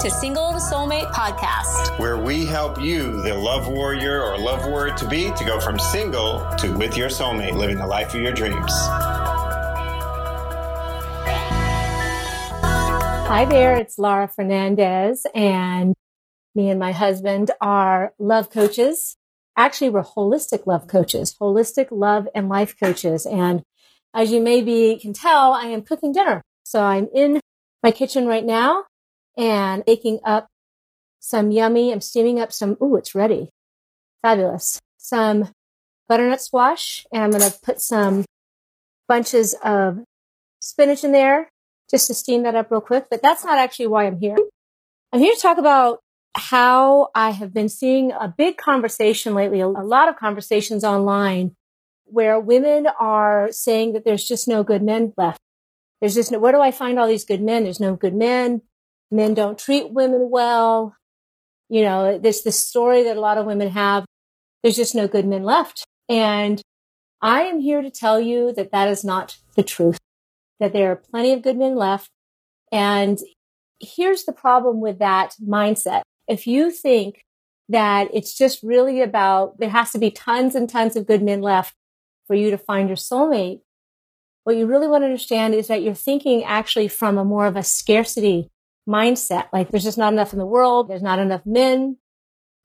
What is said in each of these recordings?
to Single to Soulmate podcast, where we help you, the love warrior or love warrior to be, to go from single to with your soulmate, living the life of your dreams. Hi there, it's Laura Fernandez, and me and my husband are love coaches. Actually, we're holistic love coaches, holistic love and life coaches. And as you maybe can tell, I am cooking dinner. So I'm in my kitchen right now and baking up some yummy, I'm steaming up some, ooh, it's ready. Fabulous. Some butternut squash and I'm going to put some bunches of spinach in there just to steam that up real quick. But that's not actually why I'm here. I'm here to talk about how I have been seeing a big conversation lately, a lot of conversations online where women are saying that there's just no good men left. There's just no, where do I find all these good men? There's no good men. Men don't treat women well. You know, there's this story that a lot of women have. There's just no good men left. And I am here to tell you that that is not the truth, that there are plenty of good men left. And here's the problem with that mindset. If you think that it's just really about, there has to be tons and tons of good men left for you to find your soulmate, what you really want to understand is that you're thinking actually from a more of a scarcity mindset. Like there's just not enough in the world. There's not enough men.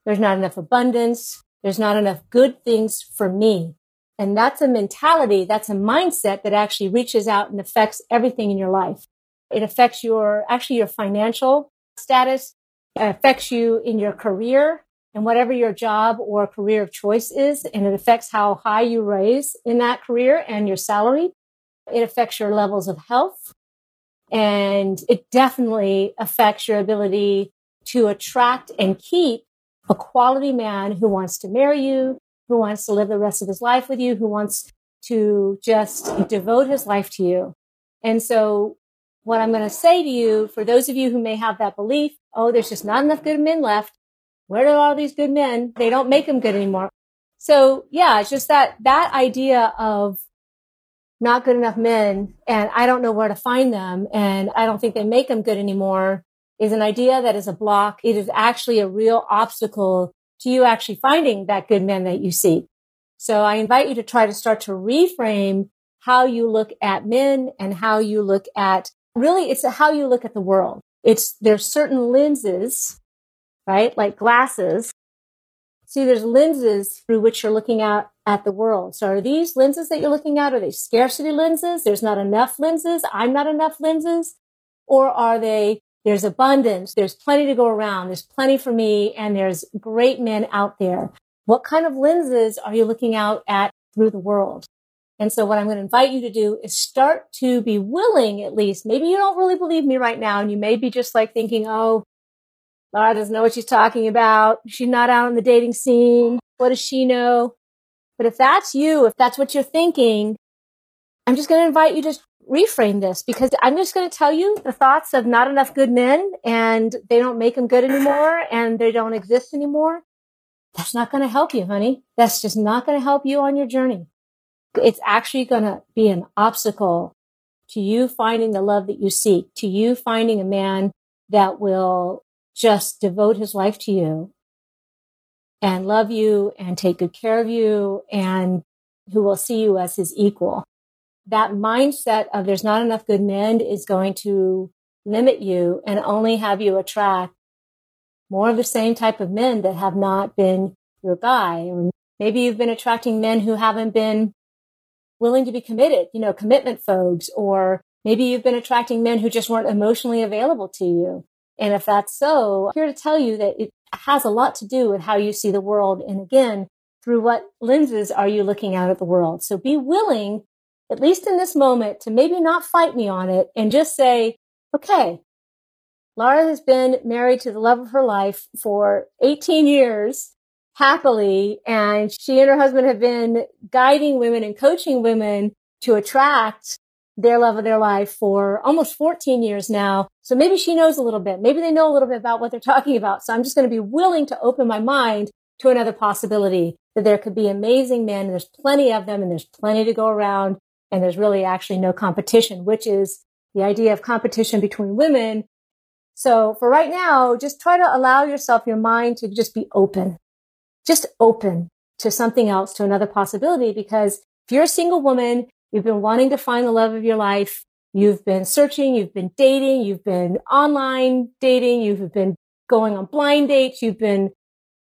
There's not enough abundance. There's not enough good things for me. And that's a mentality. That's a mindset that actually reaches out and affects everything in your life. It affects your, actually your financial status. It affects you in your career and whatever your job or career of choice is. And it affects how high you raise in that career and your salary. It affects your levels of health. And it definitely affects your ability to attract and keep a quality man who wants to marry you, who wants to live the rest of his life with you, who wants to just devote his life to you. And so what I'm going to say to you, for those of you who may have that belief, oh, there's just not enough good men left. Where are all these good men? They don't make them good anymore. So yeah, it's just that, that idea of not good enough men and I don't know where to find them and I don't think they make them good anymore is an idea that is a block. It is actually a real obstacle to you actually finding that good man that you seek. So I invite you to try to start to reframe how you look at men and how you look at really it's how you look at the world. It's there's certain lenses, right? Like glasses. See, there's lenses through which you're looking at at the world. So are these lenses that you're looking at, are they scarcity lenses? There's not enough lenses. I'm not enough lenses. Or are they, there's abundance. There's plenty to go around. There's plenty for me and there's great men out there. What kind of lenses are you looking out at through the world? And so what I'm going to invite you to do is start to be willing, at least, maybe you don't really believe me right now. And you may be just like thinking, Oh, Laura doesn't know what she's talking about. She's not out on the dating scene. What does she know? But if that's you, if that's what you're thinking, I'm just going to invite you to reframe this because I'm just going to tell you the thoughts of not enough good men and they don't make them good anymore and they don't exist anymore. That's not going to help you, honey. That's just not going to help you on your journey. It's actually going to be an obstacle to you finding the love that you seek, to you finding a man that will just devote his life to you and love you and take good care of you and who will see you as his equal. That mindset of there's not enough good men is going to limit you and only have you attract more of the same type of men that have not been your guy. Or maybe you've been attracting men who haven't been willing to be committed, you know, commitment folks, or maybe you've been attracting men who just weren't emotionally available to you. And if that's so, I'm here to tell you that it has a lot to do with how you see the world. And again, through what lenses are you looking out at the world? So be willing, at least in this moment, to maybe not fight me on it and just say, okay, Laura has been married to the love of her life for 18 years happily. And she and her husband have been guiding women and coaching women to attract their love of their life for almost 14 years now. So maybe she knows a little bit. Maybe they know a little bit about what they're talking about. So I'm just going to be willing to open my mind to another possibility that there could be amazing men. There's plenty of them and there's plenty to go around. And there's really actually no competition, which is the idea of competition between women So for right now, just try to allow yourself, your mind to just be open, just open to something else, to another possibility. Because if you're a single woman, you've been wanting to find the love of your life, you've been searching, you've been dating, you've been online dating, you've been going on blind dates, you've been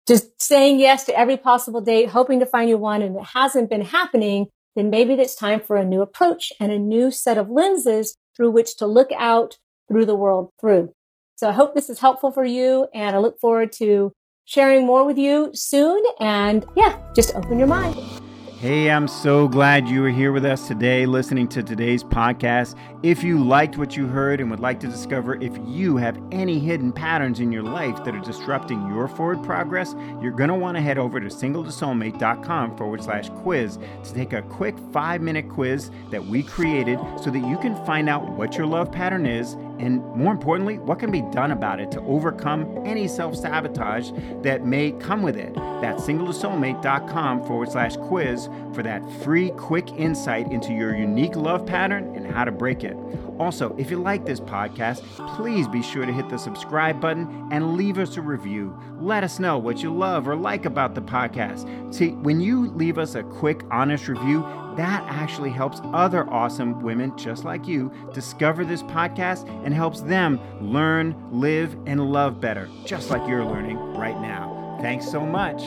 just saying yes to every possible date, hoping to find you one, and it hasn't been happening, then maybe it's time for a new approach and a new set of lenses through which to look out through the world through. So I hope this is helpful for you and I look forward to sharing more with you soon. And yeah, just open your mind. Hey, I'm so glad you are here with us today listening to today's podcast. If you liked what you heard and would like to discover if you have any hidden patterns in your life that are disrupting your forward progress, you're going to want to head over to singletosoulmate.com forward slash quiz to take a quick five minute quiz that we created so that you can find out what your love pattern is and more importantly, what can be done about it to overcome any self sabotage that may come with it. That's singletosoulmate.com forward slash quiz for that free, quick insight into your unique love pattern and how to break it. Also, if you like this podcast, please be sure to hit the subscribe button and leave us a review. Let us know what you love or like about the podcast. See, when you leave us a quick, honest review, that actually helps other awesome women just like you discover this podcast and helps them learn, live, and love better, just like you're learning right now. Thanks so much.